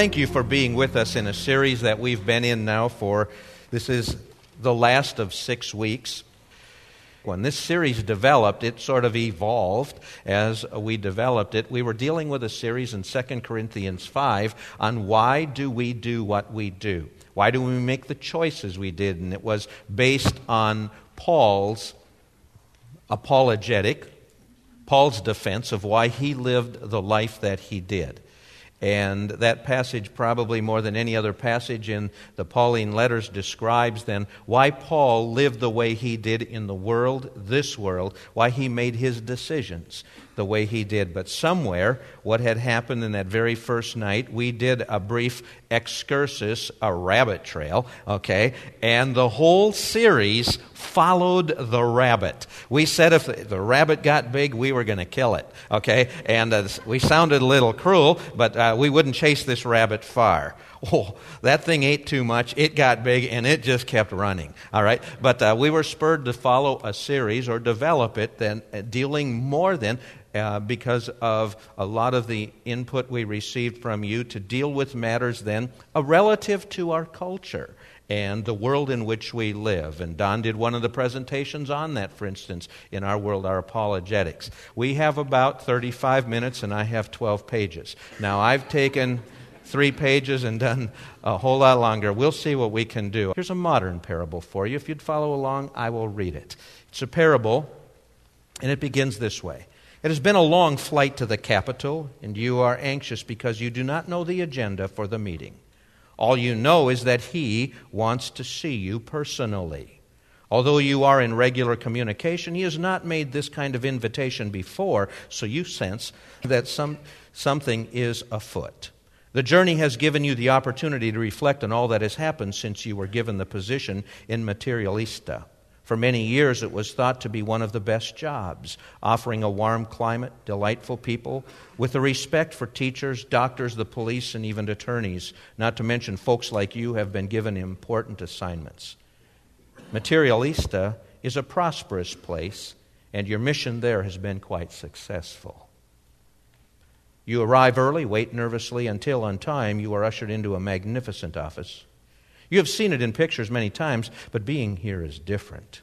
thank you for being with us in a series that we've been in now for this is the last of six weeks. When this series developed, it sort of evolved as we developed it. We were dealing with a series in 2 Corinthians 5 on why do we do what we do? Why do we make the choices we did? And it was based on Paul's apologetic, Paul's defense of why he lived the life that he did. And that passage, probably more than any other passage in the Pauline letters, describes then why Paul lived the way he did in the world, this world, why he made his decisions the way he did. But somewhere, what had happened in that very first night, we did a brief excursus, a rabbit trail, okay? And the whole series followed the rabbit. We said if the rabbit got big, we were going to kill it, okay? And uh, we sounded a little cruel, but uh, we wouldn't chase this rabbit far. Oh, that thing ate too much. It got big and it just kept running. All right? But uh, we were spurred to follow a series or develop it, then uh, dealing more than uh, because of a lot of the input we received from you to deal with matters then relative to our culture and the world in which we live. And Don did one of the presentations on that, for instance, in our world, our apologetics. We have about 35 minutes, and I have 12 pages. Now, I've taken three pages and done a whole lot longer. We'll see what we can do. Here's a modern parable for you. If you'd follow along, I will read it. It's a parable, and it begins this way it has been a long flight to the capital, and you are anxious because you do not know the agenda for the meeting. All you know is that he wants to see you personally. Although you are in regular communication, he has not made this kind of invitation before, so you sense that some, something is afoot. The journey has given you the opportunity to reflect on all that has happened since you were given the position in Materialista. For many years, it was thought to be one of the best jobs, offering a warm climate, delightful people, with a respect for teachers, doctors, the police, and even attorneys, not to mention folks like you have been given important assignments. Materialista is a prosperous place, and your mission there has been quite successful. You arrive early, wait nervously until on time you are ushered into a magnificent office you have seen it in pictures many times, but being here is different.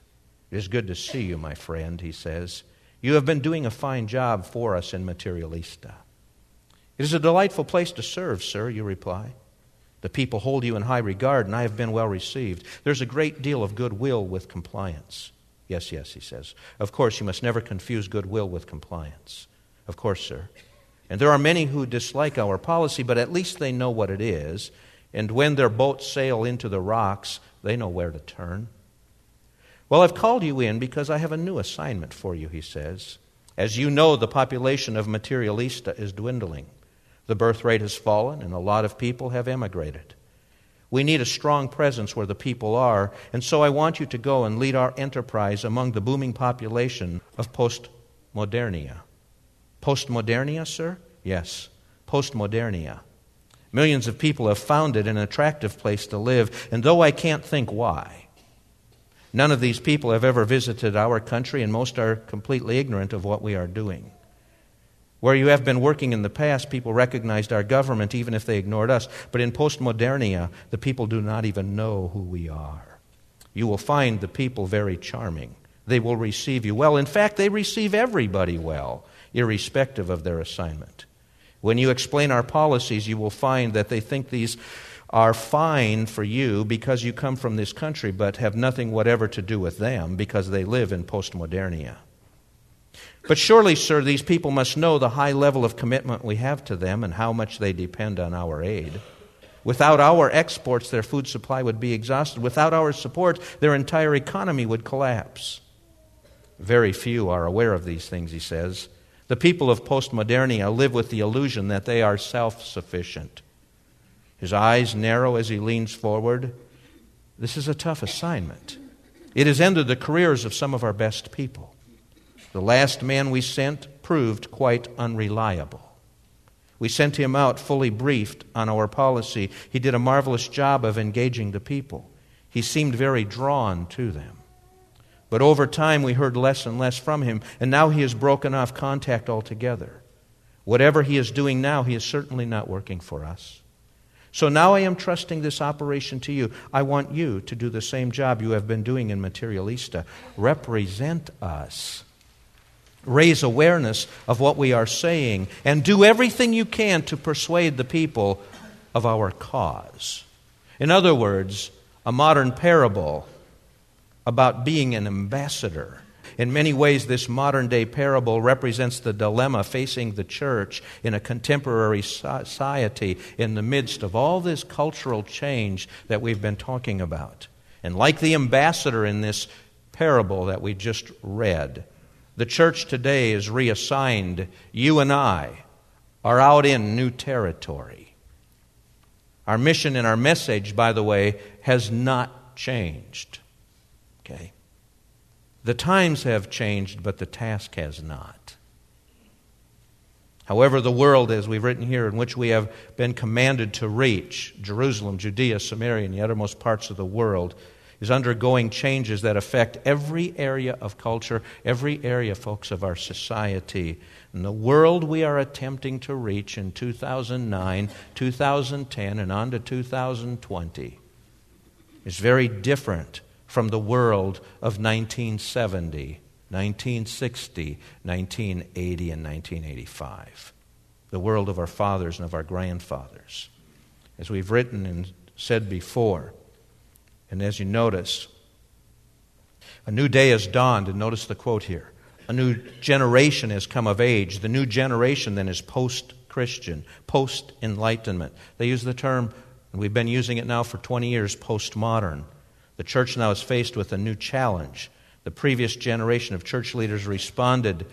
It is good to see you, my friend, he says. You have been doing a fine job for us in Materialista. It is a delightful place to serve, sir, you reply. The people hold you in high regard, and I have been well received. There's a great deal of goodwill with compliance. Yes, yes, he says. Of course, you must never confuse goodwill with compliance. Of course, sir. And there are many who dislike our policy, but at least they know what it is, and when their boats sail into the rocks, they know where to turn. Well, I've called you in because I have a new assignment for you, he says. As you know, the population of Materialista is dwindling. The birth rate has fallen, and a lot of people have emigrated. We need a strong presence where the people are, and so I want you to go and lead our enterprise among the booming population of postmodernia. Postmodernia, sir? Yes, postmodernia. Millions of people have found it an attractive place to live, and though I can't think why, none of these people have ever visited our country, and most are completely ignorant of what we are doing. Where you have been working in the past, people recognized our government even if they ignored us. But in postmodernia, the people do not even know who we are. You will find the people very charming. They will receive you well. In fact, they receive everybody well, irrespective of their assignment. When you explain our policies, you will find that they think these are fine for you because you come from this country, but have nothing whatever to do with them because they live in postmodernia. But surely, sir, these people must know the high level of commitment we have to them and how much they depend on our aid. Without our exports, their food supply would be exhausted. Without our support, their entire economy would collapse. Very few are aware of these things, he says. The people of postmodernia live with the illusion that they are self sufficient. His eyes narrow as he leans forward. This is a tough assignment. It has ended the careers of some of our best people. The last man we sent proved quite unreliable. We sent him out fully briefed on our policy. He did a marvelous job of engaging the people. He seemed very drawn to them. But over time, we heard less and less from him, and now he has broken off contact altogether. Whatever he is doing now, he is certainly not working for us. So now I am trusting this operation to you. I want you to do the same job you have been doing in Materialista. Represent us. Raise awareness of what we are saying and do everything you can to persuade the people of our cause. In other words, a modern parable about being an ambassador in many ways, this modern day parable represents the dilemma facing the church in a contemporary society in the midst of all this cultural change that we've been talking about. And like the ambassador in this parable that we just read, the church today is reassigned. You and I are out in new territory. Our mission and our message, by the way, has not changed. Okay? The times have changed, but the task has not. However, the world, as we've written here, in which we have been commanded to reach, Jerusalem, Judea, Samaria, and the uttermost parts of the world, is undergoing changes that affect every area of culture, every area, folks, of our society. And the world we are attempting to reach in 2009, 2010, and on to 2020 is very different from the world of 1970, 1960, 1980, and 1985. The world of our fathers and of our grandfathers. As we've written and said before, and as you notice, a new day has dawned, and notice the quote here. A new generation has come of age. The new generation then is post Christian, post Enlightenment. They use the term, and we've been using it now for 20 years, postmodern. The church now is faced with a new challenge. The previous generation of church leaders responded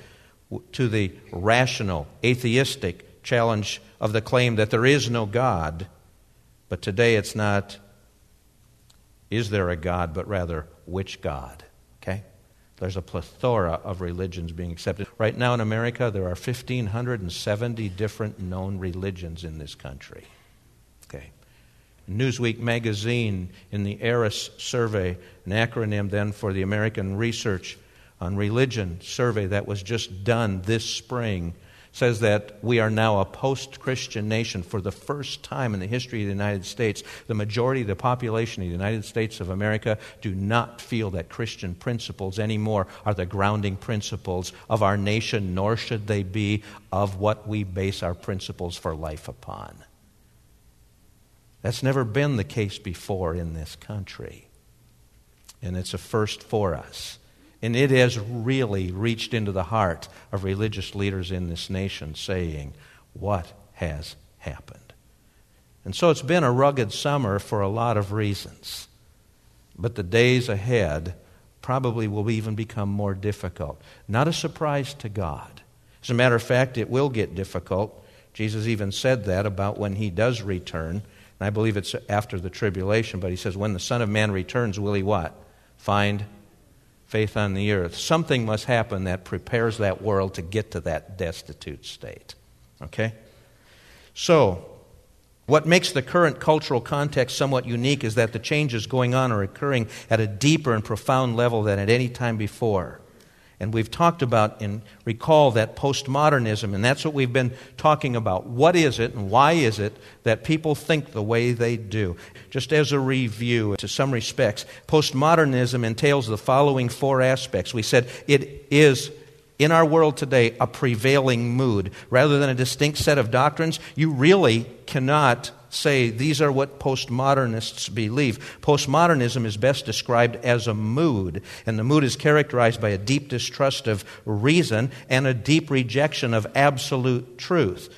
to the rational, atheistic challenge of the claim that there is no God. But today it's not, is there a God, but rather, which God? Okay? There's a plethora of religions being accepted. Right now in America, there are 1,570 different known religions in this country. Newsweek magazine, in the ARIS survey, an acronym then for the American Research on Religion survey that was just done this spring, says that we are now a post Christian nation for the first time in the history of the United States. The majority of the population of the United States of America do not feel that Christian principles anymore are the grounding principles of our nation, nor should they be of what we base our principles for life upon. That's never been the case before in this country. And it's a first for us. And it has really reached into the heart of religious leaders in this nation, saying, What has happened? And so it's been a rugged summer for a lot of reasons. But the days ahead probably will even become more difficult. Not a surprise to God. As a matter of fact, it will get difficult. Jesus even said that about when he does return. I believe it's after the tribulation, but he says, when the Son of Man returns, will he what? Find faith on the earth. Something must happen that prepares that world to get to that destitute state. Okay? So, what makes the current cultural context somewhat unique is that the changes going on are occurring at a deeper and profound level than at any time before. And we've talked about and recall that postmodernism, and that's what we've been talking about. What is it and why is it that people think the way they do? Just as a review, to some respects, postmodernism entails the following four aspects. We said it is in our world today a prevailing mood. Rather than a distinct set of doctrines, you really cannot say these are what postmodernists believe. Postmodernism is best described as a mood, and the mood is characterized by a deep distrust of reason and a deep rejection of absolute truth.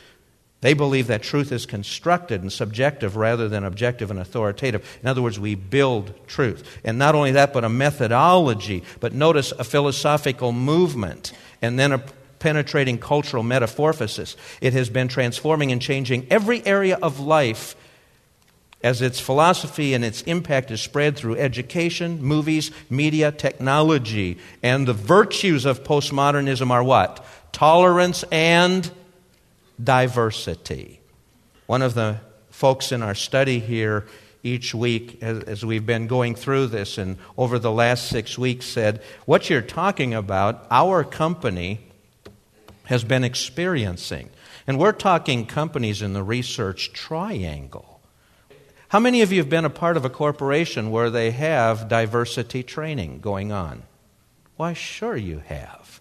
They believe that truth is constructed and subjective rather than objective and authoritative. In other words, we build truth. And not only that, but a methodology. But notice a philosophical movement and then a penetrating cultural metamorphosis. It has been transforming and changing every area of life as its philosophy and its impact is spread through education, movies, media, technology. And the virtues of postmodernism are what? Tolerance and diversity. One of the folks in our study here each week as, as, we've been going through this and over the last six weeks said, What you're talking about, our company has been experiencing. And we're talking companies in the research triangle. How many of you have been a part of a corporation where they have diversity training going on? Why, sure you have.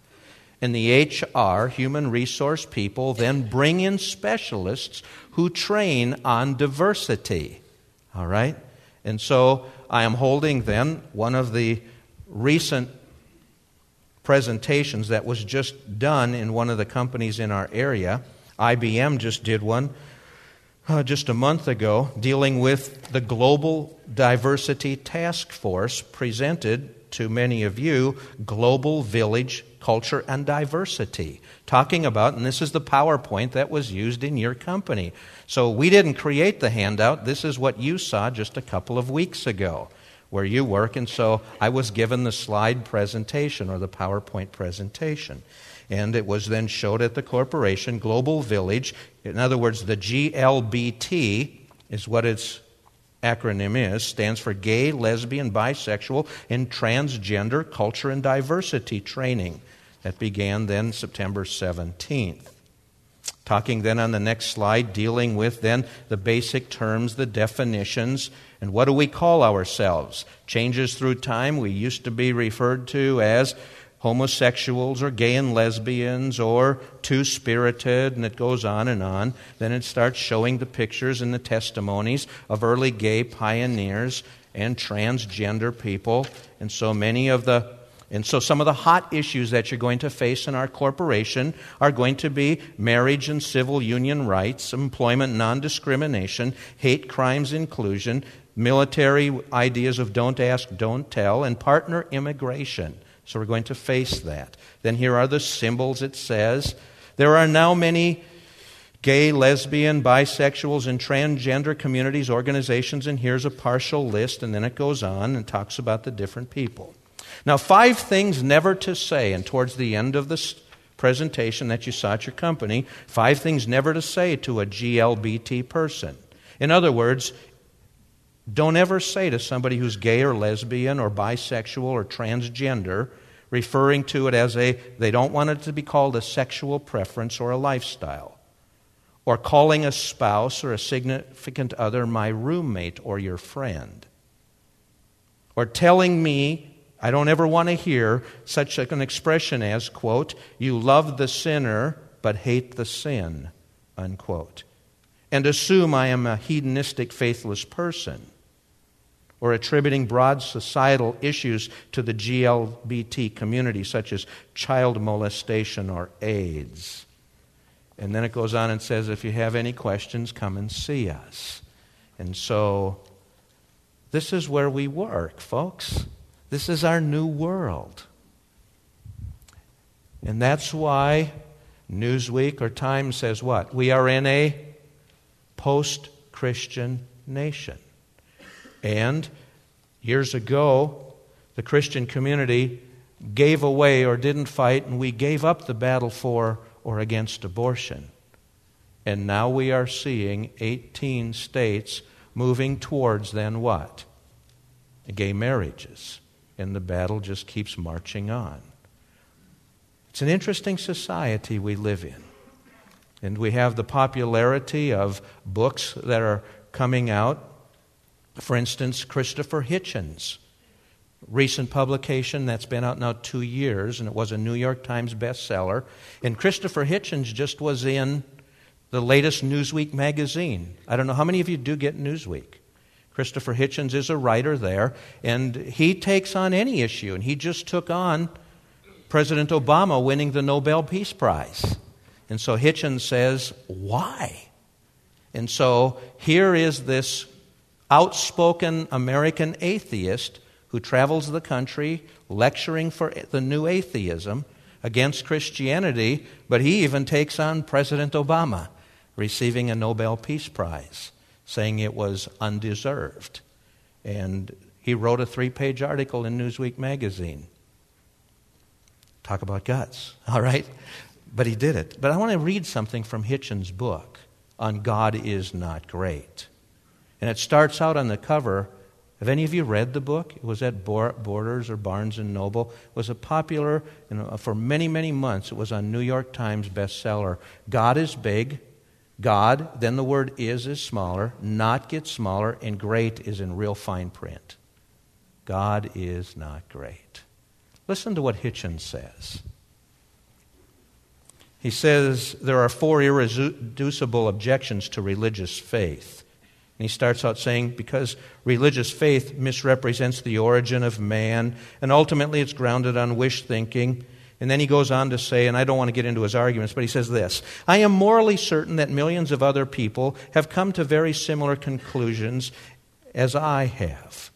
And the HR, human resource people, then bring in specialists who train on diversity. All right? And so I am holding then one of the recent presentations that was just done in one of the companies in our area. IBM just did one uh, just a month ago dealing with the Global Diversity Task Force presented to many of you Global Village Culture and Diversity. Talking about, and this is the PowerPoint that was used in your company. So we didn't create the handout. This is what you saw just a couple of weeks ago where you work. And so I was given the slide presentation or the PowerPoint presentation. And it was then showed at the corporation, Global Village. In other words, the GLBT is what its acronym is, stands for Gay, Lesbian, Bisexual, and Transgender Culture and Diversity Training. That began then September 17th. Talking then on the next slide, dealing with then the basic terms, the definitions, and what do we call ourselves? Changes through time. We used to be referred to as homosexuals or gay and lesbians or two spirited, and it goes on and on. Then it starts showing the pictures and the testimonies of early gay pioneers and transgender people. And so many of the and so, some of the hot issues that you're going to face in our corporation are going to be marriage and civil union rights, employment non discrimination, hate crimes inclusion, military ideas of don't ask, don't tell, and partner immigration. So, we're going to face that. Then, here are the symbols it says. There are now many gay, lesbian, bisexuals, and transgender communities, organizations, and here's a partial list, and then it goes on and talks about the different people. Now, five things never to say, and towards the end of this presentation that you saw at your company, five things never to say to a GLBT person. In other words, don't ever say to somebody who's gay or lesbian or bisexual or transgender, referring to it as a, they don't want it to be called a sexual preference or a lifestyle. Or calling a spouse or a significant other my roommate or your friend. Or telling me I don't ever want to hear such an expression as, quote, you love the sinner but hate the sin, unquote, and assume I am a hedonistic, faithless person, or attributing broad societal issues to the GLBT community, such as child molestation or AIDS. And then it goes on and says, if you have any questions, come and see us. And so, this is where we work, folks. This is our new world. And that's why Newsweek or Time says what? We are in a post Christian nation. And years ago, the Christian community gave away or didn't fight, and we gave up the battle for or against abortion. And now we are seeing 18 states moving towards then what? Gay marriages and the battle just keeps marching on. It's an interesting society we live in. And we have the popularity of books that are coming out. For instance, Christopher Hitchens, recent publication that's been out now two years, and it was a New York Times bestseller. And Christopher Hitchens just was in the latest Newsweek magazine. I don't know how many of you do get Newsweek. Christopher Hitchens is a writer there, and he takes on any issue, and he just took on President Obama winning the Nobel Peace Prize. And so Hitchens says, Why? And so here is this outspoken American atheist who travels the country lecturing for the new atheism against Christianity, but he even takes on President Obama, receiving a Nobel Peace Prize saying it was undeserved. And he wrote a three page article in Newsweek magazine. Talk about guts, all right? But he did it. But I want to read something from Hitchens' book on God is Not Great. And it starts out on the cover. Have any of you read the book? It was at Borders or Barnes and Noble. It was a popular, you know, for many, many months, it was on New York Times bestseller. God is Big, God, then the word is is smaller, not gets smaller, and great is in real fine print. God is not great. Listen to what Hitchens says. He says there are four irreducible objections to religious faith. And he starts out saying, because religious faith misrepresents the origin of man, and ultimately it's grounded on wish thinking. And then he goes on to say, and I don't want to get into his arguments, but he says this I am morally certain that millions of other people have come to very similar conclusions as I have.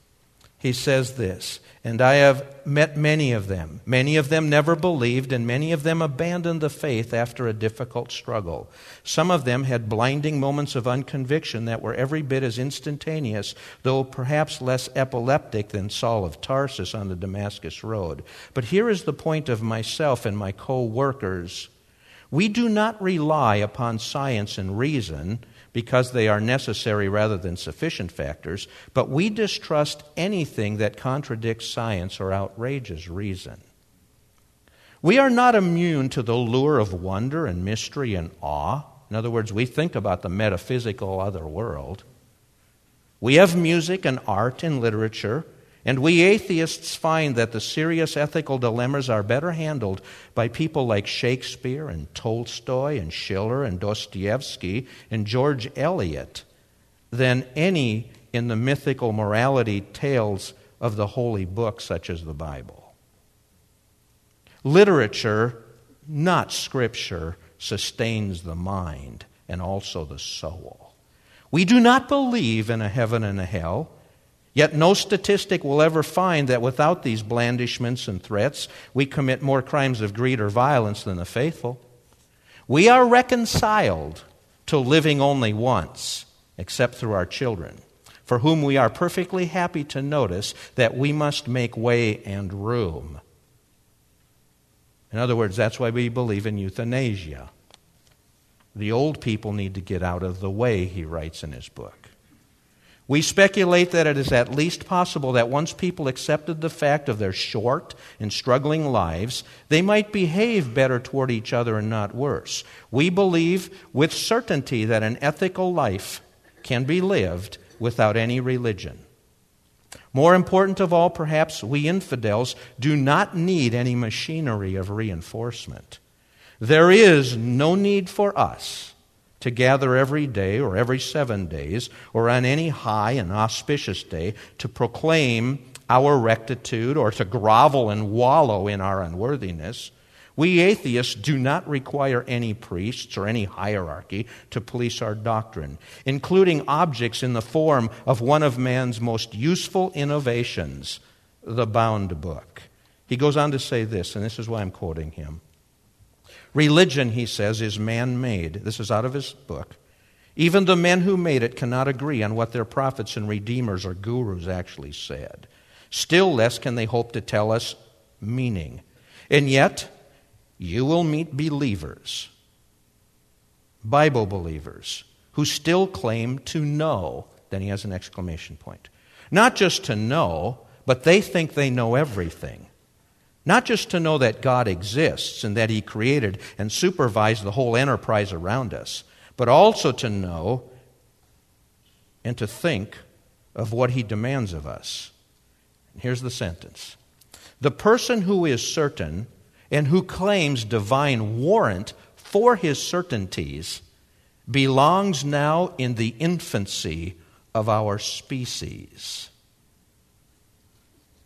He says this and I have met many of them. Many of them never believed, and many of them abandoned the faith after a difficult struggle. Some of them had blinding moments of unconviction that were every bit as instantaneous, though perhaps less epileptic than Saul of Tarsus on the Damascus Road. But here is the point of myself and my co workers. We do not rely upon science and reason because they are necessary rather than sufficient factors, but we distrust anything that contradicts science or outrages reason. We are not immune to the lure of wonder and mystery and awe. In other words, we think about the metaphysical other world. We have music and art and literature and we atheists find that the serious ethical dilemmas are better handled by people like Shakespeare and Tolstoy and Schiller and Dostoevsky and George Eliot than any in the mythical morality tales of the holy books, such as the Bible. Literature, not scripture, sustains the mind and also the soul. We do not believe in a heaven and a hell. Yet no statistic will ever find that without these blandishments and threats, we commit more crimes of greed or violence than the faithful. We are reconciled to living only once, except through our children, for whom we are perfectly happy to notice that we must make way and room. In other words, that's why we believe in euthanasia. The old people need to get out of the way, he writes in his book. We speculate that it is at least possible that once people accepted the fact of their short and struggling lives, they might behave better toward each other and not worse. We believe with certainty that an ethical life can be lived without any religion. More important of all, perhaps, we infidels do not need any machinery of reinforcement. There is no need for us to gather every day or every seven days or on any high and auspicious day to proclaim our rectitude or to grovel and wallow in our unworthiness. We atheists do not require any priests or any hierarchy to police our doctrine, including objects in the form of one of man's most useful innovations, the bound book. He goes on to say this, and this is why I'm quoting him. Religion, he says, is man made. This is out of his book. Even the men who made it cannot agree on what their prophets and redeemers or gurus actually said. Still less can they hope to tell us meaning. And yet, you will meet believers, Bible believers, who still claim to know. Then he has an exclamation point. Not just to know, but they think they know everything. Not just to know that God exists and that He created and supervised the whole enterprise around us, but also to know and to think of what He demands of us. Here's the sentence The person who is certain and who claims divine warrant for his certainties belongs now in the infancy of our species.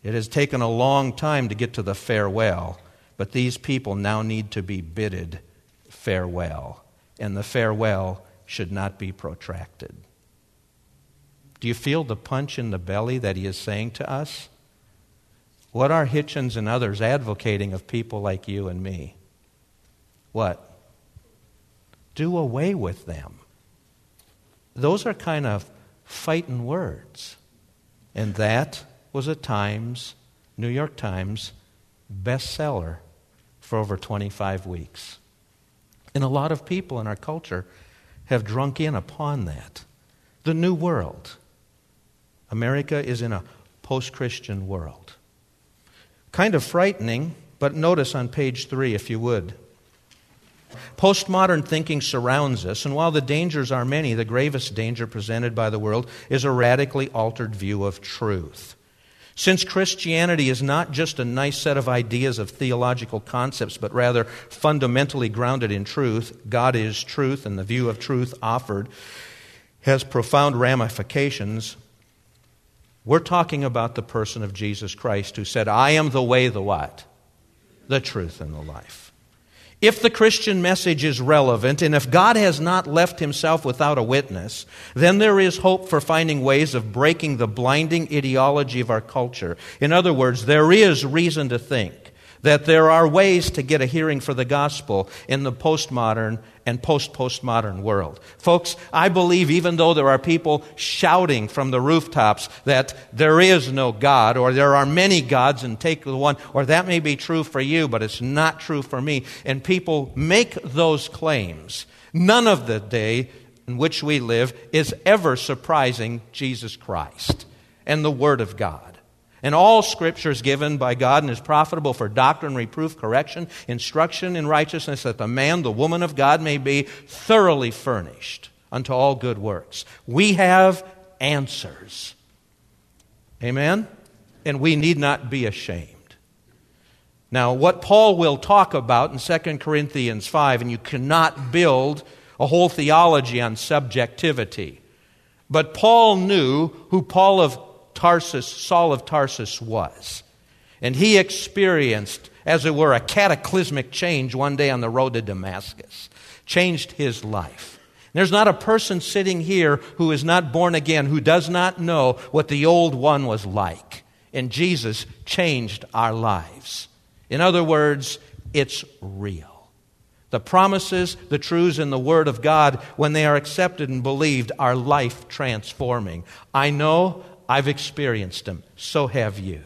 It has taken a long time to get to the farewell, but these people now need to be bidded farewell, and the farewell should not be protracted. Do you feel the punch in the belly that he is saying to us? What are Hitchens and others advocating of people like you and me? What? Do away with them. Those are kind of fighting words. And that was a Times, New York Times, bestseller for over 25 weeks. And a lot of people in our culture have drunk in upon that. The new world. America is in a post Christian world. Kind of frightening, but notice on page three, if you would. Postmodern thinking surrounds us, and while the dangers are many, the gravest danger presented by the world is a radically altered view of truth. Since Christianity is not just a nice set of ideas of theological concepts, but rather fundamentally grounded in truth, God is truth, and the view of truth offered has profound ramifications. We're talking about the person of Jesus Christ who said, I am the way, the what? The truth, and the life. If the Christian message is relevant, and if God has not left himself without a witness, then there is hope for finding ways of breaking the blinding ideology of our culture. In other words, there is reason to think that there are ways to get a hearing for the gospel in the postmodern and post postmodern world. Folks, I believe even though there are people shouting from the rooftops that there is no God or there are many gods and take the one, or that may be true for you, but it's not true for me, and people make those claims, none of the day in which we live is ever surprising Jesus Christ and the Word of God. And all Scripture is given by God and is profitable for doctrine, reproof, correction, instruction in righteousness, that the man, the woman of God may be thoroughly furnished unto all good works. We have answers. Amen? And we need not be ashamed. Now, what Paul will talk about in 2 Corinthians 5, and you cannot build a whole theology on subjectivity. But Paul knew who Paul of Tarsus, Saul of Tarsus was. And he experienced, as it were, a cataclysmic change one day on the road to Damascus. Changed his life. There's not a person sitting here who is not born again who does not know what the old one was like. And Jesus changed our lives. In other words, it's real. The promises, the truths, and the Word of God, when they are accepted and believed, are life transforming. I know I've experienced them. So have you.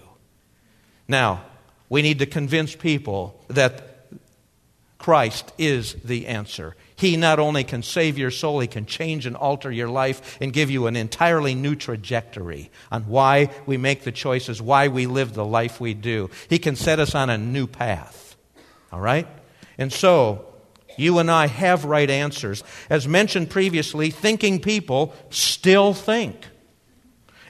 Now, we need to convince people that Christ is the answer. He not only can save your soul, He can change and alter your life and give you an entirely new trajectory on why we make the choices, why we live the life we do. He can set us on a new path. All right? And so, you and I have right answers. As mentioned previously, thinking people still think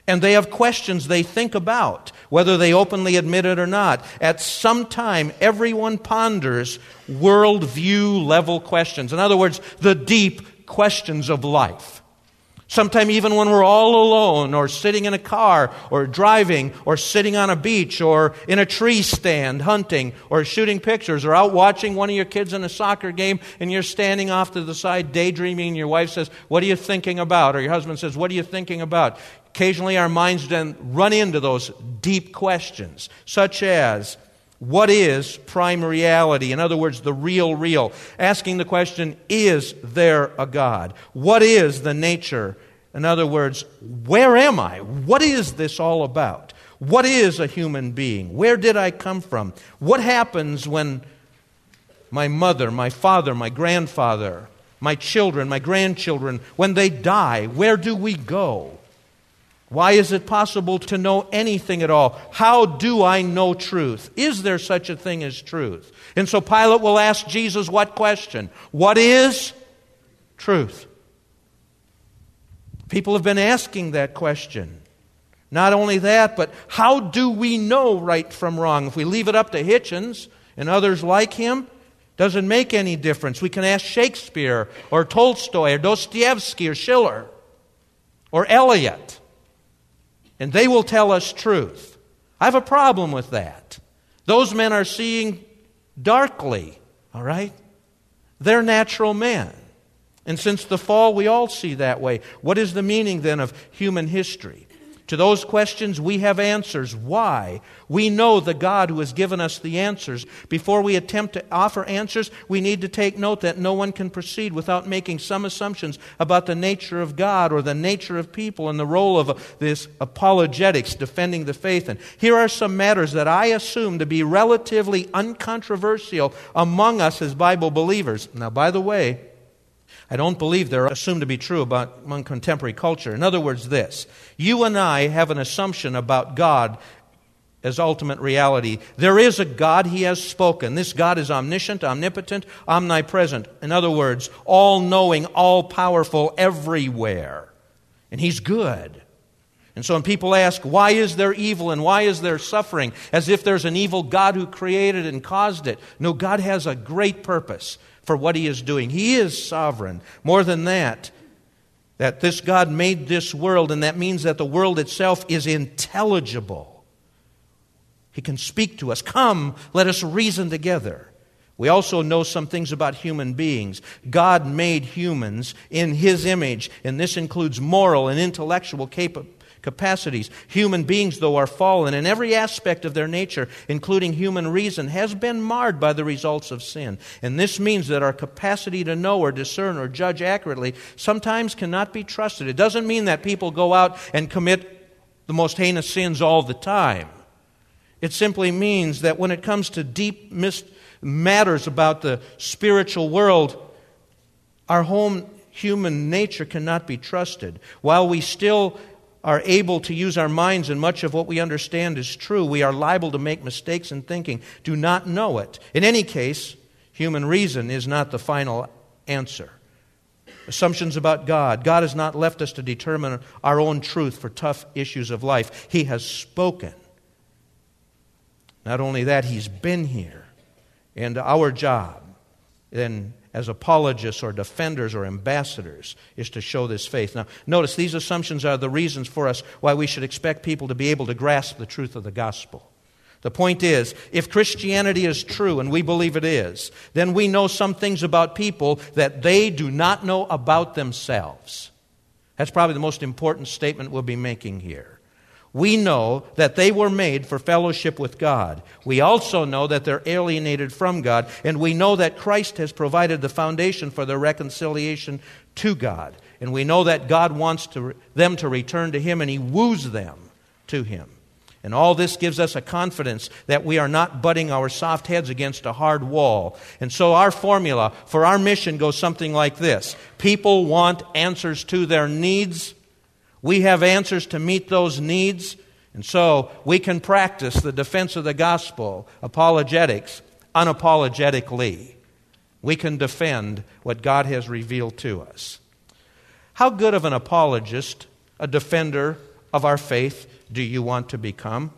and they have questions they think about, whether they openly admit it or not. At some time, everyone ponders worldview level questions. In other words, the deep questions of life. Sometime even when we're all alone or sitting in a car or driving or sitting on a beach or in a tree stand hunting or shooting pictures or out watching one of your kids in a soccer game and you're standing off to the side daydreaming and your wife says, What are you thinking about? Or your husband says, What are you thinking about? Occasionally, our minds then run into those deep questions, such as, what is prime reality? In other words, the real, real. Asking the question, is there a God? What is the nature? In other words, where am I? What is this all about? What is a human being? Where did I come from? What happens when my mother, my father, my grandfather, my children, my grandchildren, when they die, where do we go? Why is it possible to know anything at all? How do I know truth? Is there such a thing as truth? And so Pilate will ask Jesus what question? What is truth? People have been asking that question. Not only that, but how do we know right from wrong? If we leave it up to Hitchens and others like him, doesn't make any difference. We can ask Shakespeare or Tolstoy or Dostoevsky or Schiller or Eliot and they will tell us truth. I have a problem with that. Those men are seeing darkly, all right? They're natural men. And since the fall, we all see that way. What is the meaning then of human history? To those questions, we have answers. Why? We know the God who has given us the answers. Before we attempt to offer answers, we need to take note that no one can proceed without making some assumptions about the nature of God or the nature of people and the role of this apologetics, defending the faith. And here are some matters that I assume to be relatively uncontroversial among us as Bible believers. Now, by the way, I don't believe they're assumed to be true about among contemporary culture. In other words, this you and I have an assumption about God as ultimate reality. There is a God, He has spoken. This God is omniscient, omnipotent, omnipresent. In other words, all knowing, all powerful, everywhere. And He's good. And so when people ask, why is there evil and why is there suffering? As if there's an evil God who created and caused it. No, God has a great purpose for what He is doing. He is sovereign. More than that, that this God made this world, and that means that the world itself is intelligible. He can speak to us. Come, let us reason together. We also know some things about human beings. God made humans in His image, and this includes moral and intellectual capacities. Human beings, though, are fallen, and every aspect of their nature, including human reason, has been marred by the results of sin. And this means that our capacity to know or discern or judge accurately sometimes cannot be trusted. It doesn't mean that people go out and commit the most heinous sins all the time. It simply means that when it comes to deep matters about the spiritual world, our home human nature cannot be trusted. While we still are able to use our minds and much of what we understand is true, we are liable to make mistakes in thinking, do not know it. In any case, human reason is not the final answer. Assumptions about God. God has not left us to determine our own truth for tough issues of life. He has spoken. Not only that, he's been here. And our job, then, as apologists or defenders or ambassadors, is to show this faith. Now, notice these assumptions are the reasons for us why we should expect people to be able to grasp the truth of the gospel. The point is, if Christianity is true, and we believe it is, then we know some things about people that they do not know about themselves. That's probably the most important statement we'll be making here we know that they were made for fellowship with God. We also know that they're alienated from God, and we know that Christ has provided the foundation for their reconciliation to God. And we know that God wants to, them to return to Him, and He woos them to Him. And all this gives us a confidence that we are not butting our soft heads against a hard wall. And so our formula for our mission goes something like this People want answers to their needs we have answers to meet those needs, and so we can practice the defense of the gospel, apologetics, unapologetically. We can defend what God has revealed to us. How good of an apologist, a defender of our faith, do you want to become?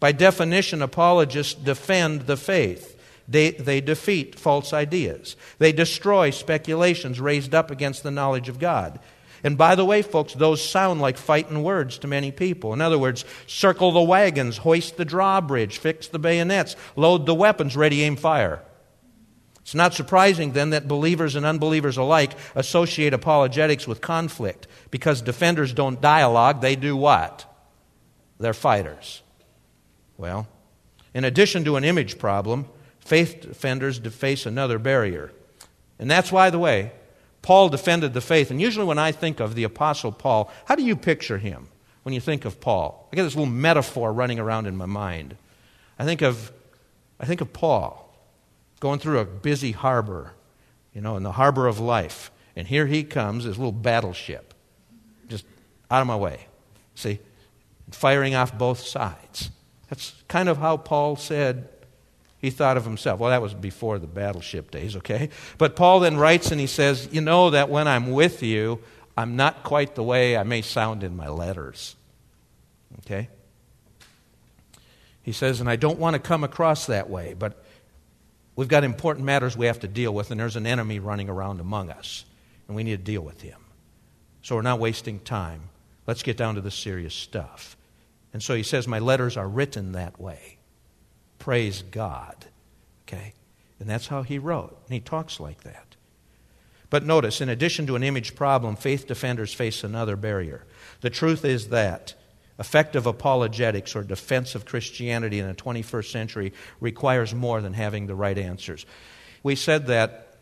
By definition, apologists defend the faith. They, they defeat false ideas. They destroy speculations raised up against the knowledge of God. And by the way, folks, those sound like fighting words to many people. In other words, circle the wagons, hoist the drawbridge, fix the bayonets, load the weapons, ready, aim, fire. It's not surprising then that believers and unbelievers alike associate apologetics with conflict because defenders don't dialogue, they do what? They're fighters. Well, in addition to an image problem, faith defenders face another barrier. And that's why, the way, Paul defended the faith. And usually, when I think of the Apostle Paul, how do you picture him when you think of Paul? I get this little metaphor running around in my mind. I think of, I think of Paul going through a busy harbor, you know, in the harbor of life. And here he comes, his little battleship, just out of my way. See? Firing off both sides. That's kind of how Paul said he thought of himself. Well, that was before the battleship days, okay? But Paul then writes and he says, You know that when I'm with you, I'm not quite the way I may sound in my letters. Okay? He says, And I don't want to come across that way, but we've got important matters we have to deal with, and there's an enemy running around among us, and we need to deal with him. So we're not wasting time. Let's get down to the serious stuff. And so he says, My letters are written that way. Praise God. Okay? And that's how he wrote. And he talks like that. But notice, in addition to an image problem, faith defenders face another barrier. The truth is that effective apologetics or defense of Christianity in the 21st century requires more than having the right answers. We said that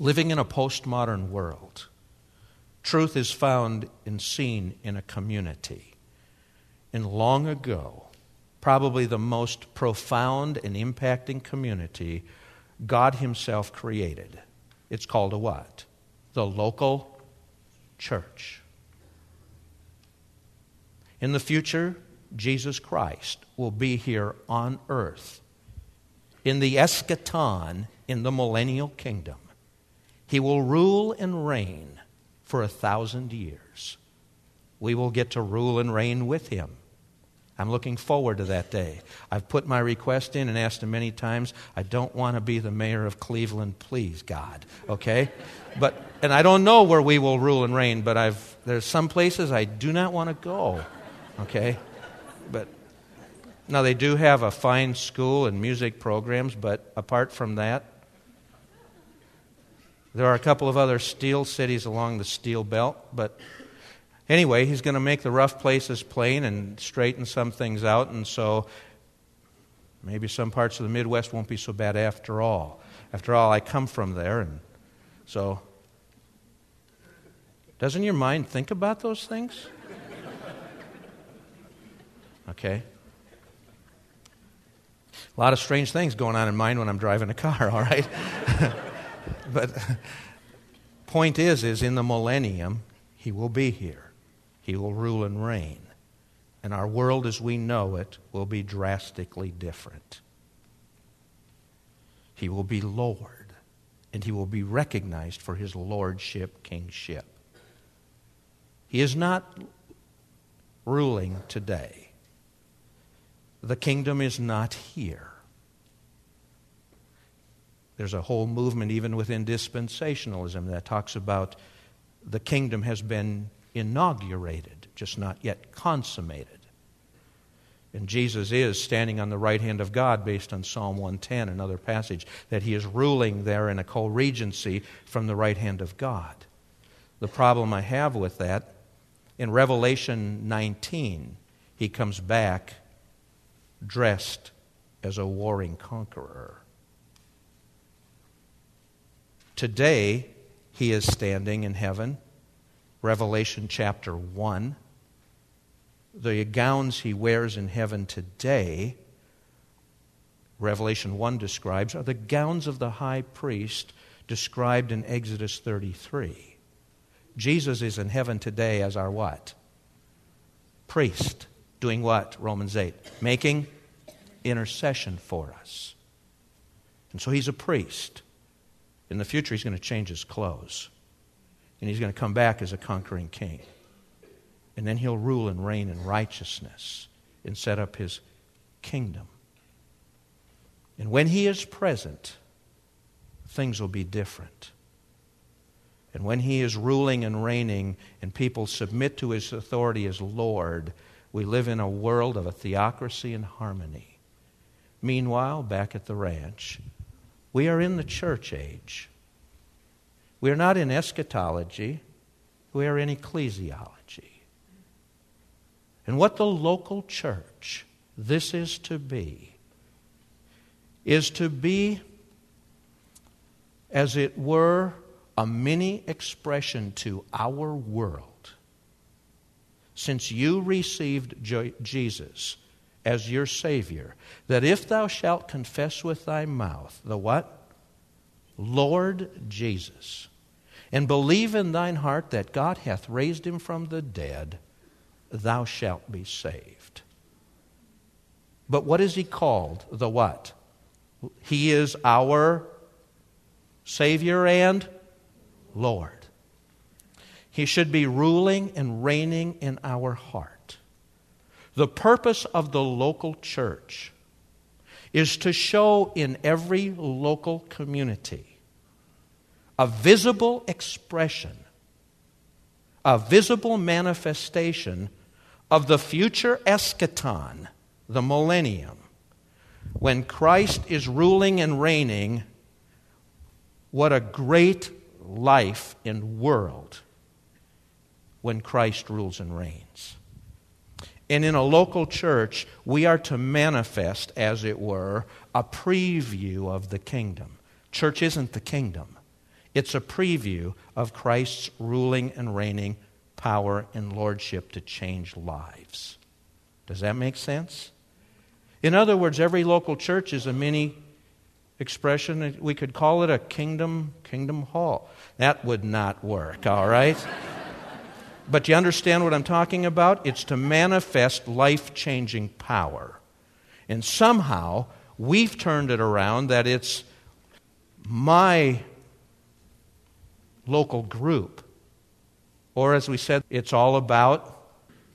living in a postmodern world, truth is found and seen in a community. And long ago, probably the most profound and impacting community God Himself created. It's called a what? The local church. In the future, Jesus Christ, will be here on earth in the eschaton in the millennial kingdom. He will rule and reign for a thousand years. We will get to rule and reign with him. I'm looking forward to that day. I've put my request in and asked him many times, I don't want to be the mayor of Cleveland, please, God. Okay? But and I don't know where we will rule and reign, but I've there's some places I do not want to go. Okay? But now they do have a fine school and music programs, but apart from that, there are a couple of other steel cities along the steel belt, but anyway, he's going to make the rough places plain and straighten some things out, and so maybe some parts of the Midwest won't be so bad after all. After all, I come from there, and so doesn't your mind think about those things? Okay. A lot of strange things going on in mind when I'm driving a car, all right? but point is is in the millennium he will be here. He will rule and reign. And our world as we know it will be drastically different. He will be Lord, and he will be recognized for his lordship, kingship. He is not ruling today. The kingdom is not here. There's a whole movement, even within dispensationalism, that talks about the kingdom has been inaugurated, just not yet consummated. And Jesus is standing on the right hand of God based on Psalm 110, another passage, that he is ruling there in a co regency from the right hand of God. The problem I have with that, in Revelation 19, he comes back dressed as a warring conqueror. Today, he is standing in heaven. Revelation chapter 1. The gowns he wears in heaven today, Revelation 1 describes, are the gowns of the high priest described in Exodus 33. Jesus is in heaven today as our what? Priest. Doing what? Romans 8. Making intercession for us. And so he's a priest. In the future, he's going to change his clothes. And he's going to come back as a conquering king. And then he'll rule and reign in righteousness and set up his kingdom. And when he is present, things will be different. And when he is ruling and reigning and people submit to his authority as Lord, we live in a world of a theocracy and harmony. Meanwhile, back at the ranch, we are in the church age. We are not in eschatology, we are in ecclesiology. And what the local church, this is to be, is to be, as it were, a mini expression to our world since you received Jesus as your Savior, that if thou shalt confess with thy mouth the what? Lord Jesus, and believe in thine heart that God hath raised him from the dead, thou shalt be saved. But what is he called? The what? He is our Savior and Lord. He should be ruling and reigning in our heart. The purpose of the local church is to show in every local community a visible expression, a visible manifestation of the future eschaton, the millennium, when Christ is ruling and reigning. What a great life and world when Christ rules and reigns. And in a local church, we are to manifest, as it were, a preview of the kingdom. Church isn't the kingdom, it's a preview of Christ's ruling and reigning power and lordship to change lives. Does that make sense? In other words, every local church is a mini expression. We could call it a kingdom kingdom hall. That would not work, all right? But you understand what I'm talking about? It's to manifest life changing power. And somehow we've turned it around that it's my local group. Or as we said, it's all about,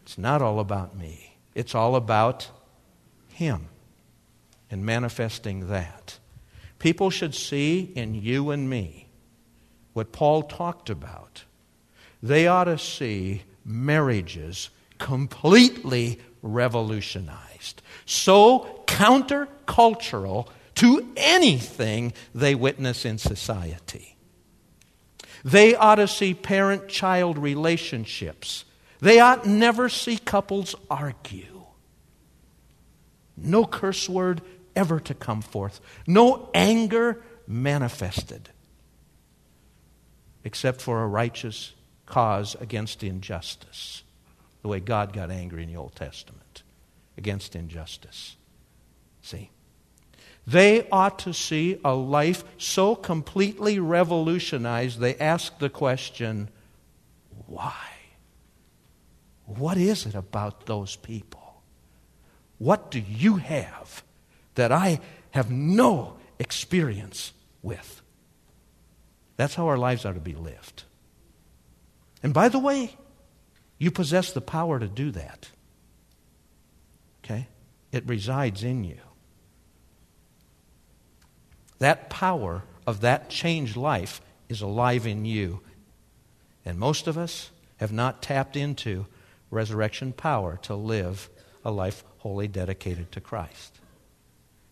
it's not all about me. It's all about Him and manifesting that. People should see in you and me what Paul talked about they ought to see marriages completely revolutionized, so countercultural to anything they witness in society. They ought to see parent child relationships. They ought never see couples argue. No curse word ever to come forth, no anger manifested, except for a righteous cause against injustice, the way God got angry in the Old Testament against injustice. See? They ought to see a life so completely revolutionized, they ask the question, why? What is it about those people? What do you have that I have no experience with? That's how our lives are to be lived. And by the way, you possess the power to do that. Okay? It resides in you. That power of that changed life is alive in you. And most of us have not tapped into resurrection power to live a life wholly dedicated to Christ.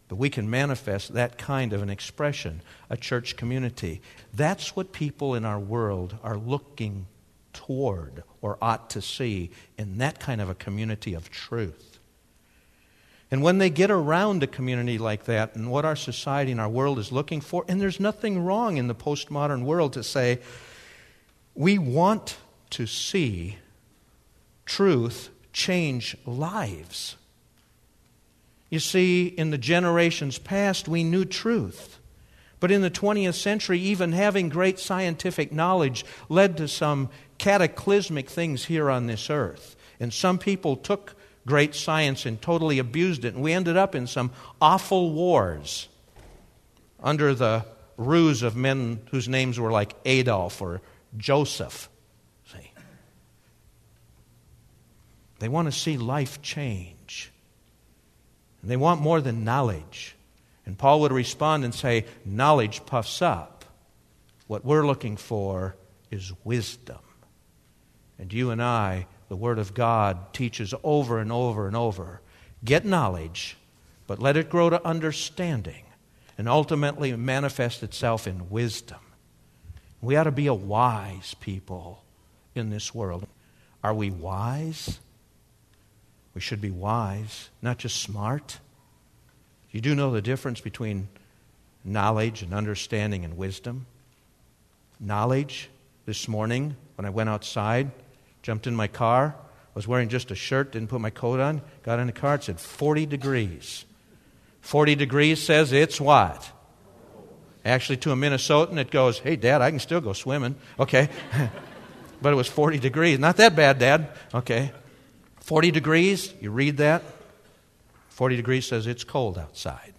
But we can manifest that kind of an expression, a church community. That's what people in our world are looking toward or ought to see in that kind of a community of truth. And when they get around a community like that and what our society and our world is looking for, and there's nothing wrong in the postmodern world to say, we want to see truth change lives. You see, in the generations past, we knew truth. But in the 20th century, even having great scientific knowledge led to some cataclysmic things here on this earth. And some people took great science and totally abused it. And we ended up in some awful wars under the ruse of men whose names were like Adolf or Joseph. See? They want to see life change. And they want more than knowledge. And Paul would respond and say, Knowledge puffs up. What we're looking for is wisdom. And you and I, the Word of God teaches over and over and over get knowledge, but let it grow to understanding and ultimately manifest itself in wisdom. We ought to be a wise people in this world. Are we wise? We should be wise, not just smart. You do know the difference between knowledge and understanding and wisdom. Knowledge, this morning when I went outside, jumped in my car, was wearing just a shirt, didn't put my coat on, got in the car, it said 40 degrees. 40 degrees says it's what? Actually, to a Minnesotan, it goes, hey, Dad, I can still go swimming. Okay. but it was 40 degrees. Not that bad, Dad. Okay. 40 degrees, you read that. 40 degrees says it's cold outside.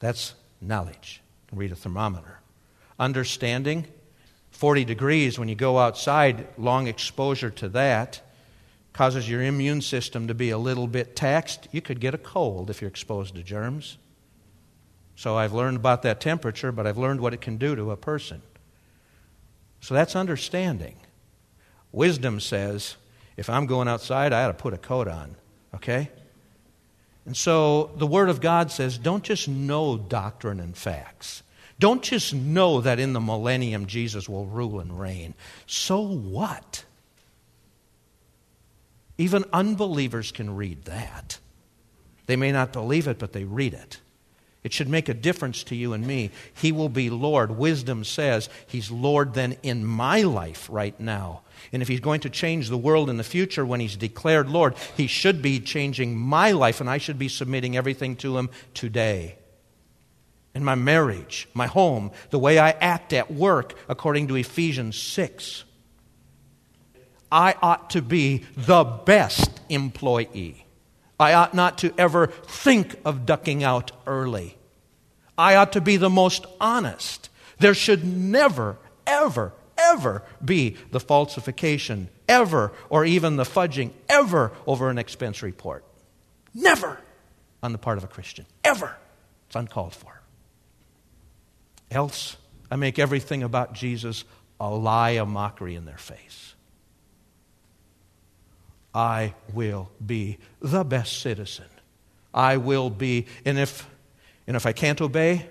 That's knowledge. read a thermometer. Understanding, 40 degrees, when you go outside, long exposure to that causes your immune system to be a little bit taxed. You could get a cold if you're exposed to germs. So I've learned about that temperature, but I've learned what it can do to a person. So that's understanding. Wisdom says, if I'm going outside, I ought to put a coat on. Okay? And so the Word of God says, don't just know doctrine and facts. Don't just know that in the millennium Jesus will rule and reign. So what? Even unbelievers can read that. They may not believe it, but they read it. It should make a difference to you and me. He will be Lord. Wisdom says He's Lord then in my life right now. And if He's going to change the world in the future when He's declared Lord, He should be changing my life, and I should be submitting everything to Him today. In my marriage, my home, the way I act at work, according to Ephesians 6. I ought to be the best employee. I ought not to ever think of ducking out early. I ought to be the most honest. There should never, ever, ever be the falsification, ever, or even the fudging, ever over an expense report. Never on the part of a Christian. Ever. It's uncalled for. Else, I make everything about Jesus a lie, a mockery in their face. I will be the best citizen. I will be, and if, and if I can't obey,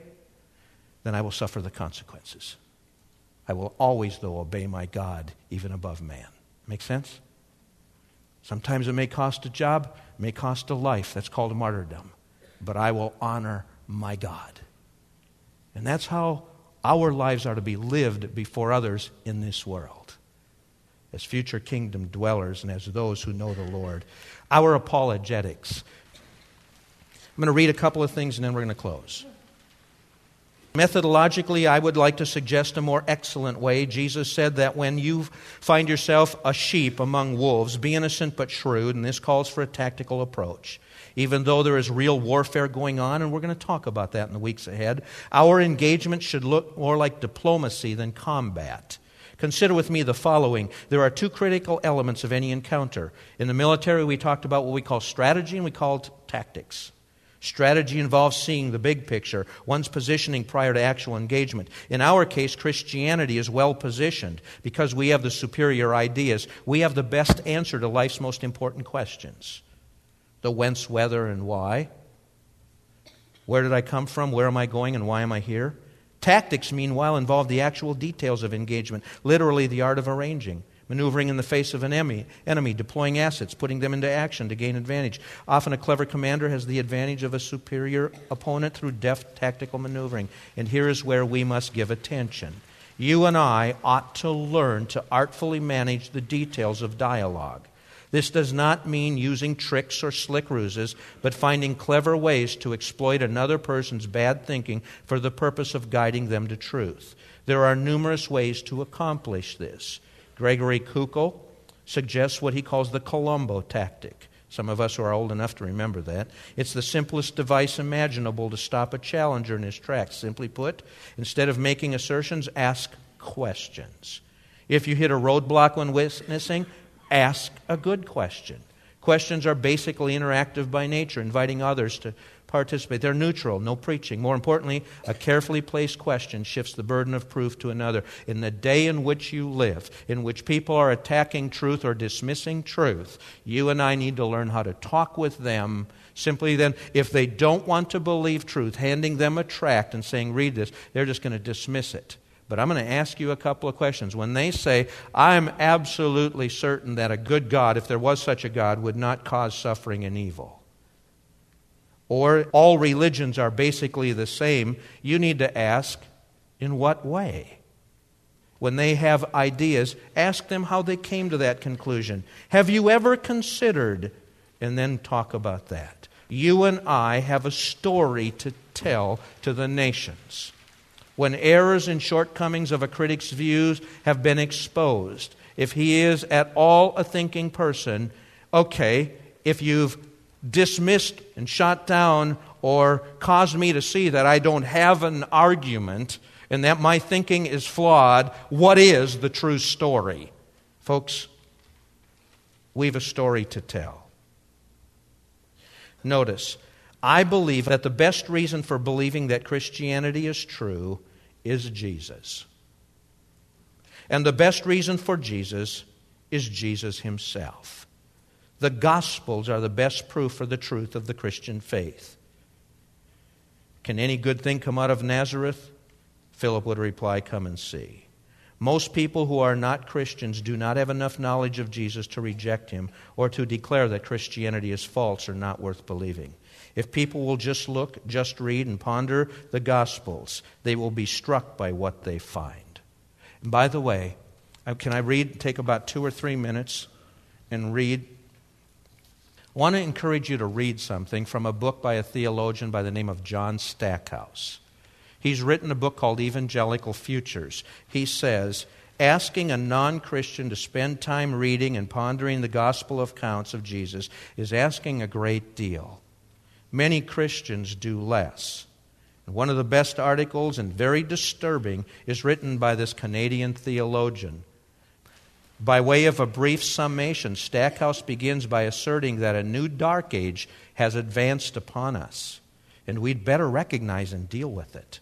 then I will suffer the consequences. I will always, though, obey my God even above man. Make sense? Sometimes it may cost a job, may cost a life. That's called martyrdom. But I will honor my God. And that's how our lives are to be lived before others in this world. As future kingdom dwellers and as those who know the Lord. Our apologetics. I'm going to read a couple of things and then we're going to close. Methodologically, I would like to suggest a more excellent way. Jesus said that when you find yourself a sheep among wolves, be innocent but shrewd, and this calls for a tactical approach. Even though there is real warfare going on, and we're going to talk about that in the weeks ahead, our engagement should look more like diplomacy than combat. Consider with me the following. There are two critical elements of any encounter. In the military, we talked about what we call strategy and we called tactics. Strategy involves seeing the big picture, one's positioning prior to actual engagement. In our case, Christianity is well positioned because we have the superior ideas. We have the best answer to life's most important questions the whence, whether, and why. Where did I come from? Where am I going? And why am I here? Tactics, meanwhile, involve the actual details of engagement, literally, the art of arranging maneuvering in the face of an enemy, enemy, deploying assets, putting them into action to gain advantage. Often a clever commander has the advantage of a superior opponent through deft tactical maneuvering. And here is where we must give attention. You and I ought to learn to artfully manage the details of dialogue. This does not mean using tricks or slick ruses, but finding clever ways to exploit another person's bad thinking for the purpose of guiding them to truth. There are numerous ways to accomplish this. Gregory Koukl suggests what he calls the Columbo tactic. Some of us who are old enough to remember that. It's the simplest device imaginable to stop a challenger in his tracks. Simply put, instead of making assertions, ask questions. If you hit a roadblock when witnessing, ask a good question. Questions are basically interactive by nature, inviting others to participate. They're neutral, no preaching. More importantly, a carefully placed question shifts the burden of proof to another. In the day in which you live, in which people are attacking truth or dismissing truth, you and I need to learn how to talk with them. Simply then, if they don't want to believe truth, handing them a tract and saying, read this, they're just going to dismiss it. But I'm going to ask you a couple of questions. When they say, I'm absolutely certain that a good God, if there was such a God, would not cause suffering and evil or all religions are basically the same, you need to ask, in what way? When they have ideas, ask them how they came to that conclusion. Have you ever considered? And then talk about that. You and I have a story to tell to the nations. When errors and shortcomings of a critic's views have been exposed, if he is at all a thinking person, okay, if you've dismissed and shot down or caused me to see that I don't have an argument and that my thinking is flawed, what is the true story? Folks, we have a story to tell. Notice, I believe that the best reason for believing that Christianity is true is Jesus. And the best reason for Jesus is Jesus himself. The Gospels are the best proof for the truth of the Christian faith. Can any good thing come out of Nazareth? Philip would reply, Come and see. Most people who are not Christians do not have enough knowledge of Jesus to reject him or to declare that Christianity is false or not worth believing. If people will just look, just read, and ponder the Gospels, they will be struck by what they find. And by the way, uh, can I read, take about two or three minutes and read I want to encourage you to read something from a book by a theologian by the name of John Stackhouse. He's written a book called Evangelical Futures. He says, Asking a non Christian to spend time reading and pondering the gospel accounts of Jesus is asking a great deal. Many Christians do less. And one of the best articles, and very disturbing, is written by this Canadian theologian. By way of a brief summation, Stackhouse begins by asserting that a new dark age has advanced upon us, and we'd better recognize and deal with it.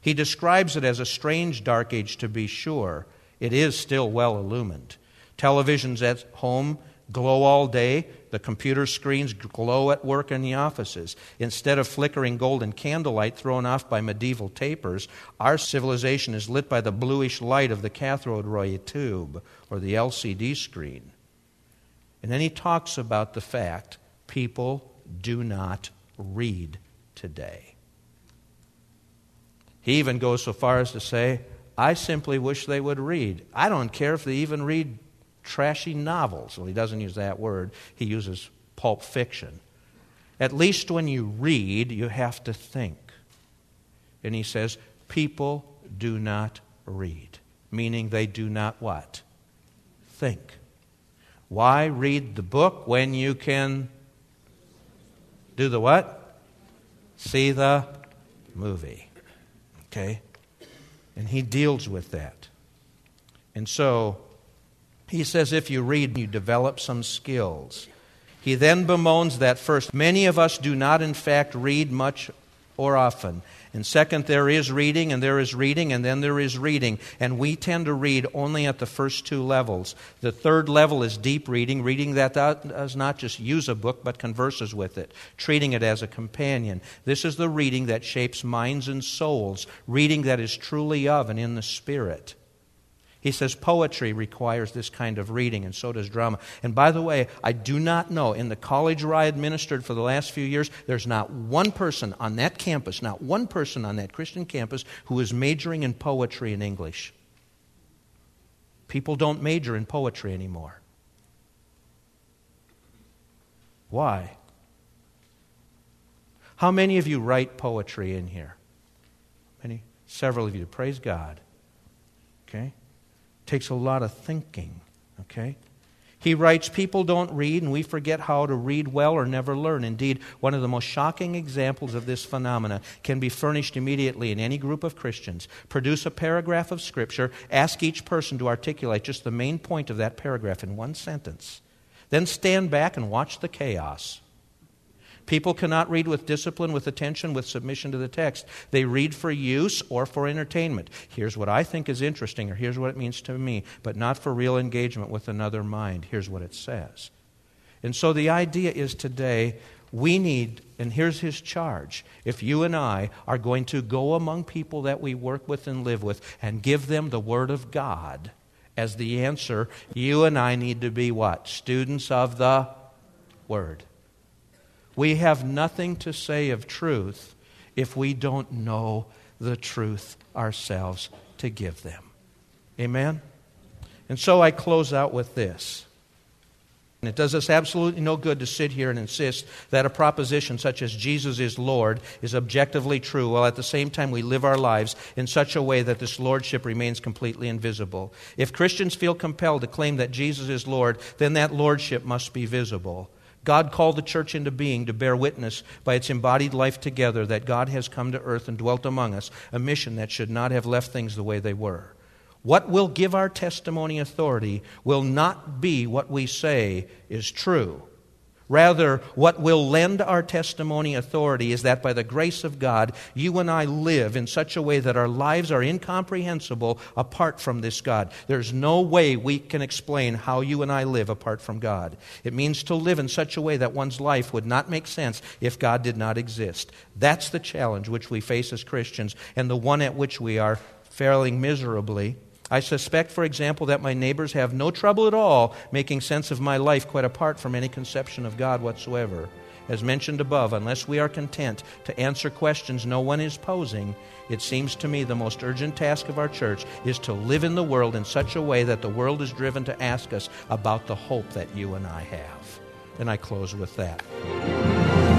He describes it as a strange dark age, to be sure. It is still well illumined. Televisions at home glow all day. The computer screens glow at work in the offices. Instead of flickering golden candlelight thrown off by medieval tapers, our civilization is lit by the bluish light of the cathode ray tube or the LCD screen. And then he talks about the fact people do not read today. He even goes so far as to say, I simply wish they would read. I don't care if they even read trashy novels. Well, he doesn't use that word, he uses pulp fiction. At least when you read, you have to think. And he says, people do not read, meaning they do not what? Think. Why read the book when you can do the what? See the movie. Okay? And he deals with that. And so, he says if you read, you develop some skills. He then bemoans that first, many of us do not, in fact, read much or often. And second, there is reading, and there is reading, and then there is reading. And we tend to read only at the first two levels. The third level is deep reading, reading that does not just use a book, but converses with it, treating it as a companion. This is the reading that shapes minds and souls, reading that is truly of and in the Spirit. He says poetry requires this kind of reading, and so does drama. And by the way, I do not know, in the college where I administered for the last few years, there's not one person on that campus, not one person on that Christian campus, who is majoring in poetry in English. People don't major in poetry anymore. Why? How many of you write poetry in here? Many? Several of you. Praise God. Okay? Takes a lot of thinking, okay? He writes, People don't read, and we forget how to read well or never learn. Indeed, one of the most shocking examples of this phenomena can be furnished immediately in any group of Christians. Produce a paragraph of Scripture, ask each person to articulate just the main point of that paragraph in one sentence. Then stand back and watch the chaos. People cannot read with discipline, with attention, with submission to the text. They read for use or for entertainment. Here's what I think is interesting, or here's what it means to me, but not for real engagement with another mind. Here's what it says. And so the idea is today we need, and here's his charge if you and I are going to go among people that we work with and live with and give them the Word of God as the answer, you and I need to be what? Students of the Word. We have nothing to say of truth if we don't know the truth ourselves to give them. Amen? And so I close out with this. And it does us absolutely no good to sit here and insist that a proposition such as Jesus is Lord is objectively true, while at the same time we live our lives in such a way that this Lordship remains completely invisible. If Christians feel compelled to claim that Jesus is Lord, then that Lordship must be visible. God called the church into being to bear witness by its embodied life together that God has come to earth and dwelt among us, a mission that should not have left things the way they were. What will give our testimony authority will not be what we say is true Rather, what will lend our testimony authority is that by the grace of God, you and I live in such a way that our lives are incomprehensible apart from this God. There's no way we can explain how you and I live apart from God. It means to live in such a way that one's life would not make sense if God did not exist. That's the challenge which we face as Christians, and the one at which we are failing miserably I suspect, for example, that my neighbors have no trouble at all making sense of my life quite apart from any conception of God whatsoever. As mentioned above, unless we are content to answer questions no one is posing, it seems to me the most urgent task of our church is to live in the world in such a way that the world is driven to ask us about the hope that you and I have. And I close with that.